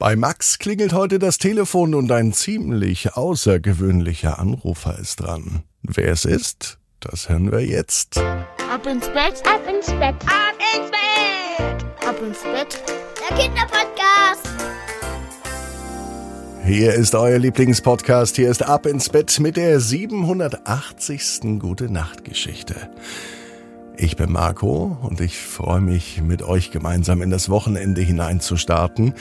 Bei Max klingelt heute das Telefon und ein ziemlich außergewöhnlicher Anrufer ist dran. Wer es ist, das hören wir jetzt. Ab ins Bett, ab ins Bett, ab ins Bett, ab ins Bett. Der Kinderpodcast. Hier ist euer Lieblingspodcast. Hier ist Ab ins Bett mit der 780. Gute Nacht Geschichte. Ich bin Marco und ich freue mich, mit euch gemeinsam in das Wochenende hineinzustarten.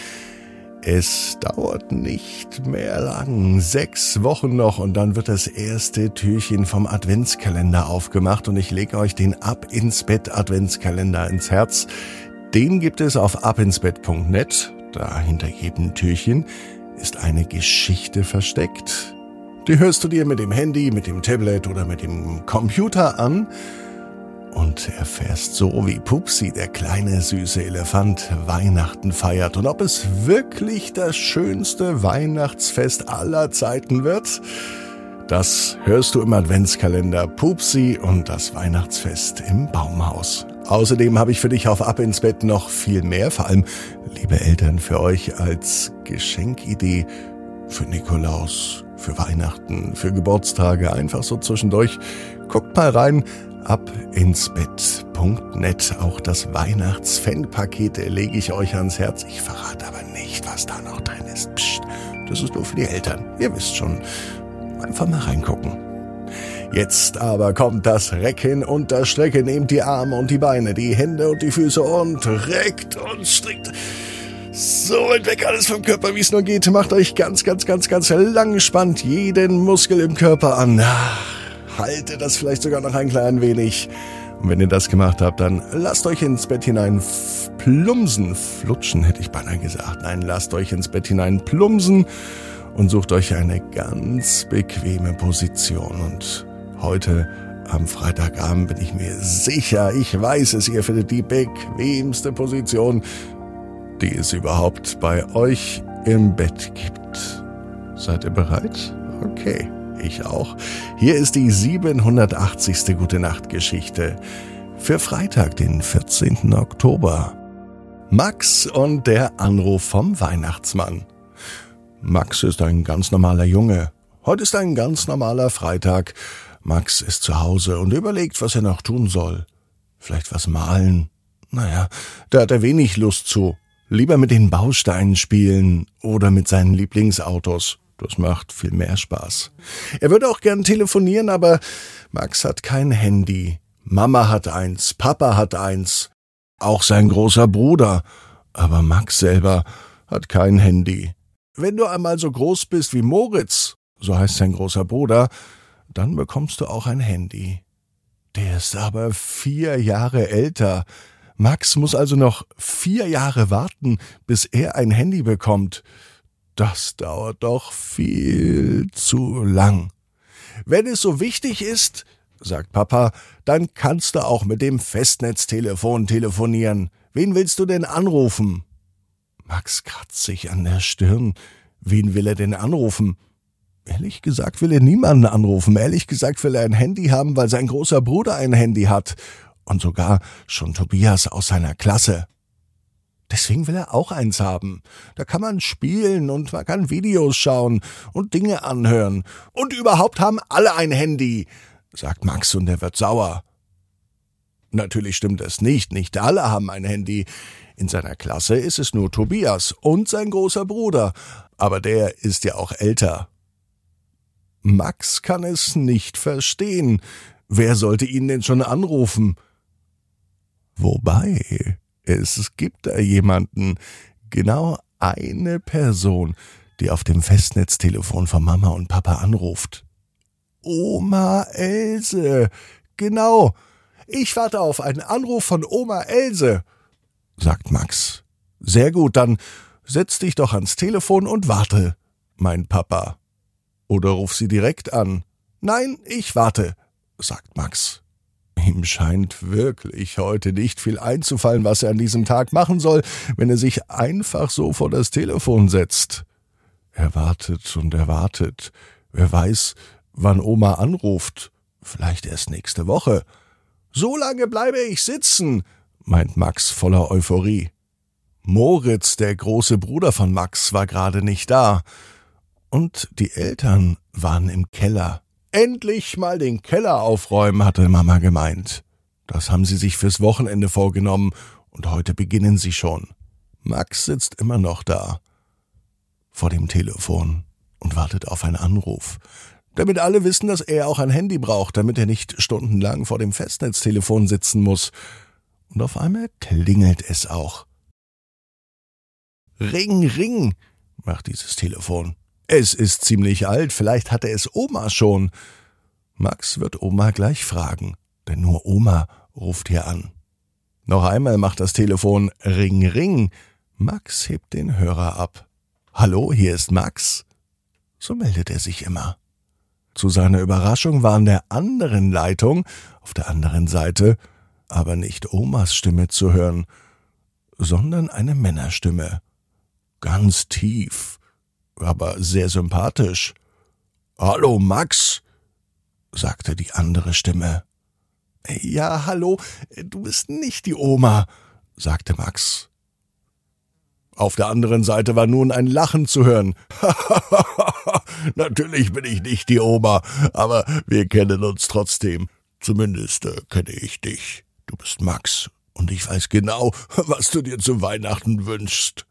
Es dauert nicht mehr lang. Sechs Wochen noch und dann wird das erste Türchen vom Adventskalender aufgemacht und ich lege euch den Ab ins Bett Adventskalender ins Herz. Den gibt es auf abinsbett.net. Da hinter jedem Türchen ist eine Geschichte versteckt. Die hörst du dir mit dem Handy, mit dem Tablet oder mit dem Computer an und erfährst so, wie Pupsi, der kleine süße Elefant, Weihnachten feiert und ob es wirklich das schönste Weihnachtsfest aller Zeiten wird. Das hörst du im Adventskalender Pupsi und das Weihnachtsfest im Baumhaus. Außerdem habe ich für dich auf Ab ins Bett noch viel mehr, vor allem, liebe Eltern, für euch als Geschenkidee für Nikolaus, für Weihnachten, für Geburtstage, einfach so zwischendurch. Guckt mal rein, abinsbett.net. Auch das Weihnachts-Fan-Paket lege ich euch ans Herz. Ich verrate aber nicht, was da noch drin ist. Psst, das ist nur für die Eltern. Ihr wisst schon. Einfach mal reingucken. Jetzt aber kommt das Recken und das Strecken. Nehmt die Arme und die Beine, die Hände und die Füße und reckt und strickt. So weit weg alles vom Körper, wie es nur geht. Macht euch ganz, ganz, ganz, ganz lang. Spannt jeden Muskel im Körper an. Ach, halte das vielleicht sogar noch ein klein wenig. Und wenn ihr das gemacht habt, dann lasst euch ins Bett hinein plumsen. Flutschen hätte ich beinahe gesagt. Nein, lasst euch ins Bett hinein plumsen und sucht euch eine ganz bequeme Position. Und heute am Freitagabend bin ich mir sicher, ich weiß es, ihr findet die bequemste Position, die es überhaupt bei euch im Bett gibt. Seid ihr bereit? Okay ich auch. Hier ist die 780. Gute Nacht Geschichte für Freitag, den 14. Oktober. Max und der Anruf vom Weihnachtsmann. Max ist ein ganz normaler Junge. Heute ist ein ganz normaler Freitag. Max ist zu Hause und überlegt, was er noch tun soll. Vielleicht was malen. Naja, da hat er wenig Lust zu. Lieber mit den Bausteinen spielen oder mit seinen Lieblingsautos. Das macht viel mehr Spaß. Er würde auch gern telefonieren, aber Max hat kein Handy. Mama hat eins, Papa hat eins, auch sein großer Bruder. Aber Max selber hat kein Handy. Wenn du einmal so groß bist wie Moritz, so heißt sein großer Bruder, dann bekommst du auch ein Handy. Der ist aber vier Jahre älter. Max muss also noch vier Jahre warten, bis er ein Handy bekommt. Das dauert doch viel zu lang. Wenn es so wichtig ist, sagt Papa, dann kannst du auch mit dem Festnetztelefon telefonieren. Wen willst du denn anrufen? Max kratzt sich an der Stirn. Wen will er denn anrufen? Ehrlich gesagt will er niemanden anrufen. Ehrlich gesagt will er ein Handy haben, weil sein großer Bruder ein Handy hat. Und sogar schon Tobias aus seiner Klasse. Deswegen will er auch eins haben. Da kann man spielen und man kann Videos schauen und Dinge anhören. Und überhaupt haben alle ein Handy, sagt Max und er wird sauer. Natürlich stimmt es nicht, nicht alle haben ein Handy. In seiner Klasse ist es nur Tobias und sein großer Bruder, aber der ist ja auch älter. Max kann es nicht verstehen. Wer sollte ihn denn schon anrufen? Wobei, es gibt da jemanden, genau eine Person, die auf dem Festnetztelefon von Mama und Papa anruft. Oma Else. Genau. Ich warte auf einen Anruf von Oma Else, sagt Max. Sehr gut, dann setz dich doch ans Telefon und warte, mein Papa. Oder ruf sie direkt an. Nein, ich warte, sagt Max. Ihm scheint wirklich heute nicht viel einzufallen, was er an diesem Tag machen soll, wenn er sich einfach so vor das Telefon setzt. Er wartet und er wartet. Wer weiß, wann Oma anruft. Vielleicht erst nächste Woche. So lange bleibe ich sitzen, meint Max voller Euphorie. Moritz, der große Bruder von Max, war gerade nicht da. Und die Eltern waren im Keller. Endlich mal den Keller aufräumen, hatte Mama gemeint. Das haben sie sich fürs Wochenende vorgenommen und heute beginnen sie schon. Max sitzt immer noch da. Vor dem Telefon und wartet auf einen Anruf. Damit alle wissen, dass er auch ein Handy braucht, damit er nicht stundenlang vor dem Festnetztelefon sitzen muss. Und auf einmal klingelt es auch. Ring, ring, macht dieses Telefon. Es ist ziemlich alt, vielleicht hatte es Oma schon. Max wird Oma gleich fragen, denn nur Oma ruft hier an. Noch einmal macht das Telefon Ring Ring. Max hebt den Hörer ab. Hallo, hier ist Max. So meldet er sich immer. Zu seiner Überraschung war an der anderen Leitung, auf der anderen Seite, aber nicht Omas Stimme zu hören, sondern eine Männerstimme. Ganz tief, aber sehr sympathisch. Hallo, Max, sagte die andere Stimme. Ja, hallo, du bist nicht die Oma, sagte Max. Auf der anderen Seite war nun ein Lachen zu hören. Natürlich bin ich nicht die Oma, aber wir kennen uns trotzdem. Zumindest äh, kenne ich dich. Du bist Max, und ich weiß genau, was du dir zu Weihnachten wünschst.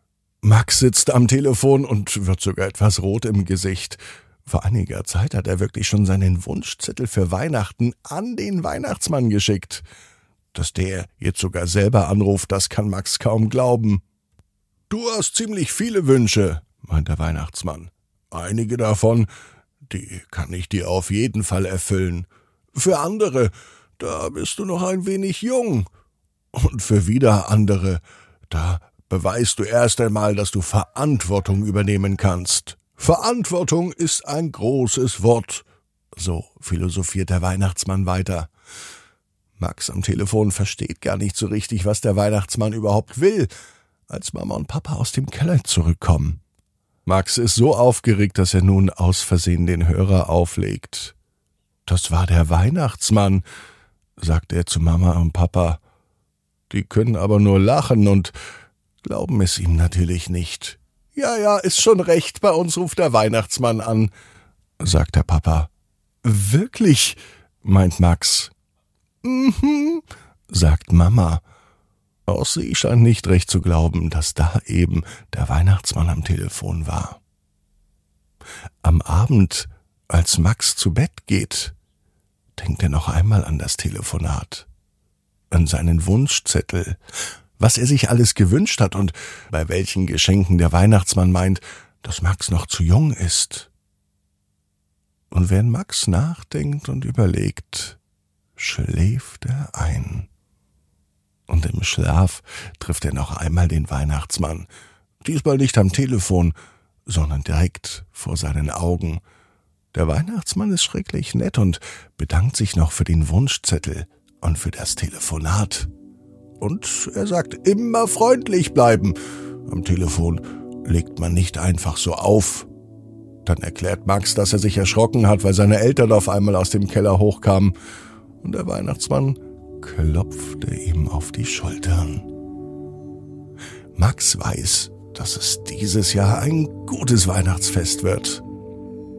Max sitzt am Telefon und wird sogar etwas rot im Gesicht. Vor einiger Zeit hat er wirklich schon seinen Wunschzettel für Weihnachten an den Weihnachtsmann geschickt. Dass der jetzt sogar selber anruft, das kann Max kaum glauben. Du hast ziemlich viele Wünsche, meint der Weihnachtsmann. Einige davon, die kann ich dir auf jeden Fall erfüllen. Für andere, da bist du noch ein wenig jung. Und für wieder andere, da beweist du erst einmal, dass du Verantwortung übernehmen kannst. Verantwortung ist ein großes Wort. So philosophiert der Weihnachtsmann weiter. Max am Telefon versteht gar nicht so richtig, was der Weihnachtsmann überhaupt will, als Mama und Papa aus dem Keller zurückkommen. Max ist so aufgeregt, dass er nun aus Versehen den Hörer auflegt. Das war der Weihnachtsmann, sagt er zu Mama und Papa. Die können aber nur lachen und glauben es ihm natürlich nicht. Ja, ja, ist schon recht, bei uns ruft der Weihnachtsmann an, sagt der Papa. Wirklich? meint Max. Mhm, sagt Mama. Auch sie scheint nicht recht zu glauben, dass da eben der Weihnachtsmann am Telefon war. Am Abend, als Max zu Bett geht, denkt er noch einmal an das Telefonat, an seinen Wunschzettel, was er sich alles gewünscht hat und bei welchen Geschenken der Weihnachtsmann meint, dass Max noch zu jung ist. Und wenn Max nachdenkt und überlegt, schläft er ein. Und im Schlaf trifft er noch einmal den Weihnachtsmann, diesmal nicht am Telefon, sondern direkt vor seinen Augen. Der Weihnachtsmann ist schrecklich nett und bedankt sich noch für den Wunschzettel und für das Telefonat. Und er sagt, immer freundlich bleiben. Am Telefon legt man nicht einfach so auf. Dann erklärt Max, dass er sich erschrocken hat, weil seine Eltern auf einmal aus dem Keller hochkamen. Und der Weihnachtsmann klopfte ihm auf die Schultern. Max weiß, dass es dieses Jahr ein gutes Weihnachtsfest wird.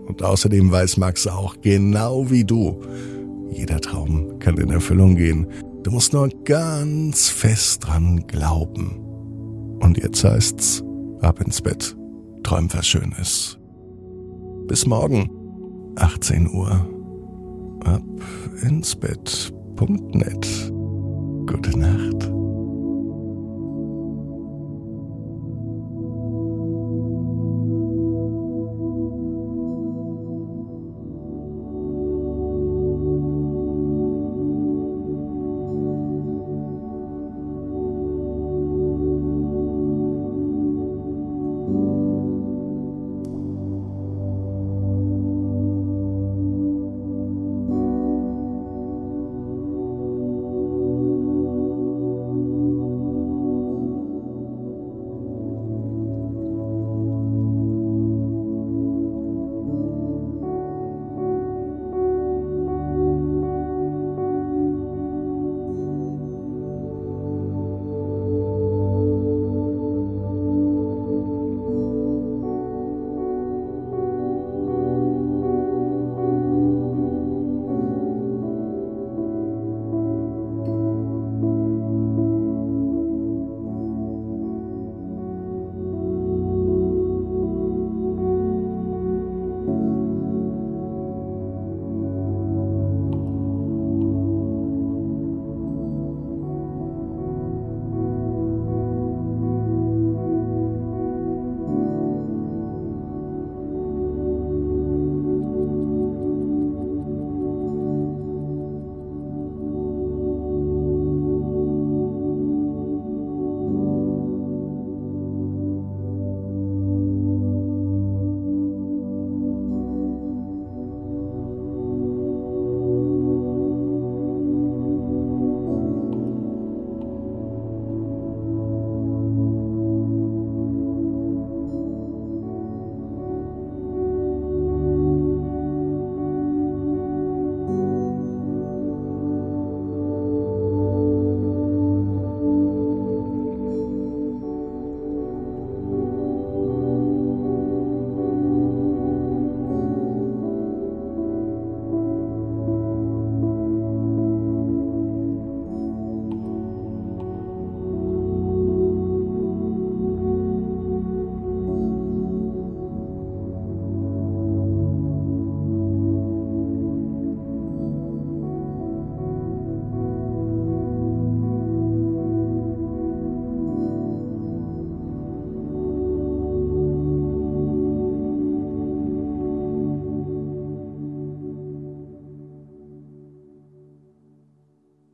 Und außerdem weiß Max auch genau wie du, jeder Traum kann in Erfüllung gehen. Du musst nur ganz fest dran glauben. Und jetzt heißt's, ab ins Bett. Träum was Schönes. Bis morgen, 18 Uhr. Ab ins Bett. Punkt net. Gute Nacht.